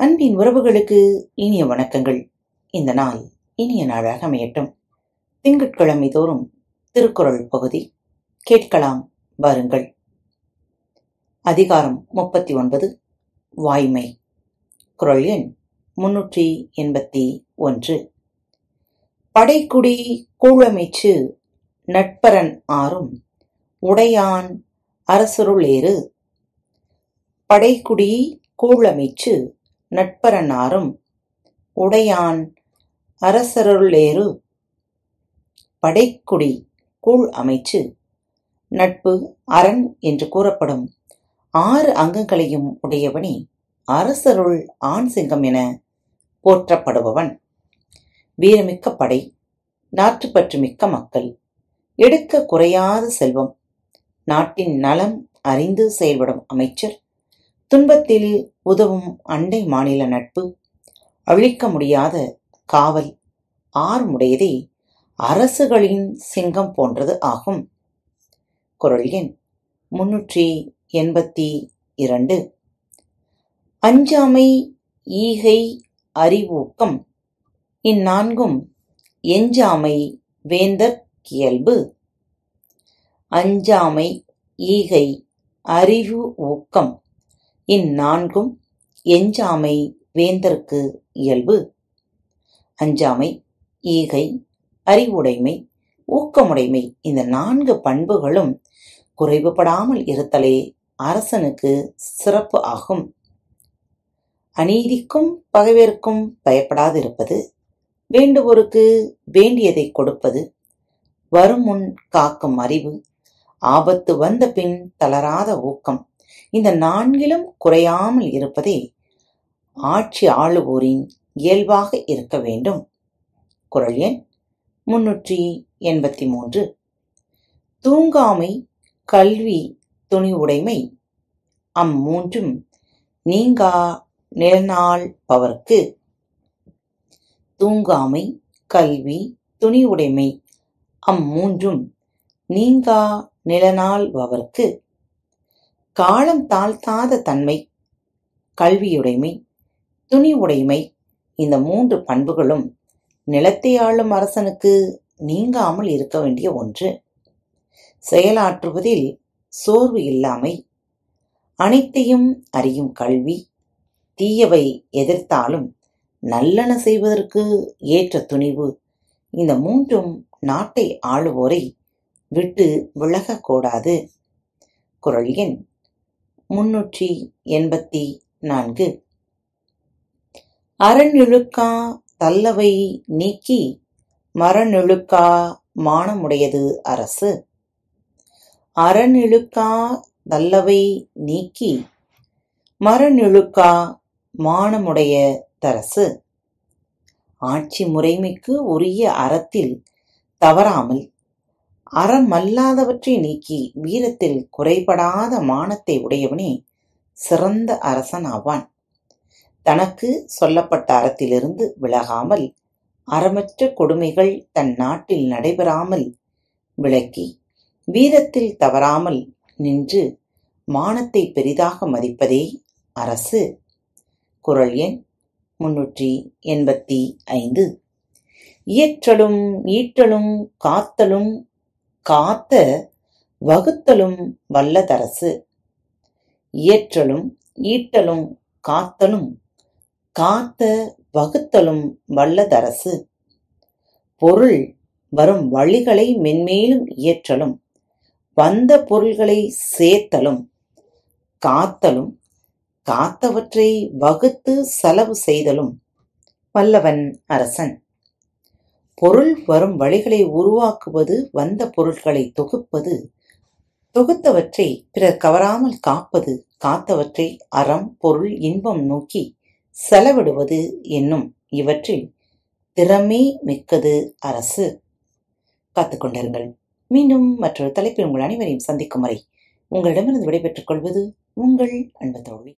அன்பின் உறவுகளுக்கு இனிய வணக்கங்கள். இந்த நாள் இனிய நாளாக அமையட்டும். திங்கட்கிழமை தோறும் திருக்குறள் பகுதி கேட்கலாம் வாருங்கள். அதிகாரம் முப்பத்தி ஒன்பது வாய்மை. குரல் எண் முன்னூற்றி எண்பத்தி ஒன்று. படைக்குடி கூழமைச்சு நட்பரன் ஆறும் உடையான் அரசருளேறு. படைக்குடி கூழமைச்சு நட்பரனாரும் உடையான் அரசருளேறு. படைக்குடி கூழ் அமைச்சு நட்பு அரண் என்று கூறப்படும். ஆறு அங்கங்களையும் உடையவனே அரசருள் ஆண் சிங்கம் என போற்றப்படுபவன். வீரமிக்க படை நாற்றுப்பற்று மிக்க மக்கள் எடுக்க குறையாத செல்வம் நாட்டின் நலம் அறிந்து செயல்படும் அமைச்சர் துன்பத்தில் உதவும் அண்டை மாநில நட்பு அழிக்க முடியாத காவல் ஆறுமுடையதே அரசுகளின் சிங்கம் போன்றது ஆகும். குரல் எண் முன்னூற்றி எண்பத்தி இரண்டு. அஞ்சாமை ஈகை அறிவூக்கம். இந்நான்கும் எஞ்சாமை வேந்தற் கியல்பு. அஞ்சாமை ஈகை அறிவு ஊக்கம். இந்நான்கும் எஞ்சாமை வேந்தர்க்கு இயல்பு. அஞ்சாமை ஈகை அறிவுடைமை ஊக்கமுடைமை இந்த நான்கு பண்புகளும் குறைவுபடாமல் இருத்தலே அரசனுக்கு சிறப்பு ஆகும். அநீதிக்கும் பகைவருக்கும் பயப்படாதிருப்பது வேண்டுவோருக்கு வேண்டியதை கொடுப்பது வருமுன் காக்கும் அறிவு ஆபத்து வந்த பின் தளராத ஊக்கம். இந்த நான்கிலும் குறையாமல் இருப்பதே ஆட்சி ஆளுவோரின் இயல்பாக இருக்க வேண்டும். குரல் எண் முன்னூற்றி எண்பத்தி மூன்று. தூங்காமை கல்வி துணிவுடைமை அம்மூன்றும் நீங்கா நிலநாள் பவர்க்கு தூங்காமை கல்வி துணிவுடைமை அம்மூன்றும் நீங்கா நிலநாள்பவர்க்கு காலம் தாழ்த்தாத தன்மை கல்வியுடைமை துணிவுடைமை இந்த மூன்று பண்புகளும் நிலத்தை ஆளும் அரசனுக்கு நீங்காமல் இருக்க வேண்டிய ஒன்று. செயலாற்றுவதில் சோர்வு இல்லாமை அனைத்தையும் அறியும் கல்வி தீயவை எதிர்த்தாலும் நல்லன செய்வதற்கு ஏற்ற துணிவு இந்த மூன்றும் நாட்டை ஆளுவோரை விட்டு விலகக்கூடாது குரல் எண் முன்னூற்றி எண்பத்தி நான்கு. அரணிழுக்கா தல்லவை நீக்கி மரணிழுக்கா மானமுடையது அரசு. அரணிழுக்கா தல்லவை நீக்கி மரணிழுக்கா மானமுடைய தரசு. ஆட்சி முறைமைக்கு உரிய அறத்தில் தவறாமல் அறமல்லாதவற்றை நீக்கி வீரத்தில் குறைபடாத மானத்தை உடையவனே சிறந்த அரசன் ஆவான். தனக்கு சொல்லப்பட்ட அறத்திலிருந்து விலகாமல் அறமற்ற கொடுமைகள் தன் நாட்டில் நடைபெறாமல் விளக்கி வீரத்தில் தவறாமல் நின்று மானத்தை பெரிதாக மதிப்பதே அரசு. குரல் எண் முன்னூற்றி எண்பத்தி ஐந்து. இயற்றலும் ஈற்றலும் காத்தலும் காத்த வகுத்தலும் வல்லதரசு. இயற்றலும் ஈட்டலும் காத்தலும் காத்த வகுத்தலும் வல்லதரசு. பொருள் வரும் வழிகளை மென்மேலும் இயற்றலும் வந்த பொருள்களை சேர்த்தலும் காத்தலும் காத்தவற்றை வகுத்து செலவு செய்தலும். வல்லவன் அரசன். பொருள் வரும் வழிகளை உருவாக்குவது வந்த பொருட்களை தொகுப்பது. தொகுத்தவற்றை பிறர் கவராமல் காப்பது காத்தவற்றை அறம் பொருள் இன்பம் நோக்கி செலவிடுவது என்னும் இவற்றில் திறமே மிக்கது அரசு. காத்துக்கொண்டிருங்கள் மீண்டும் மற்றொரு தலைப்பில் உங்கள் அனைவரையும் சந்திக்கும் வரை உங்களிடமிருந்து விடைபெற்றுக் கொள்வது உங்கள் அன்பு தோழி.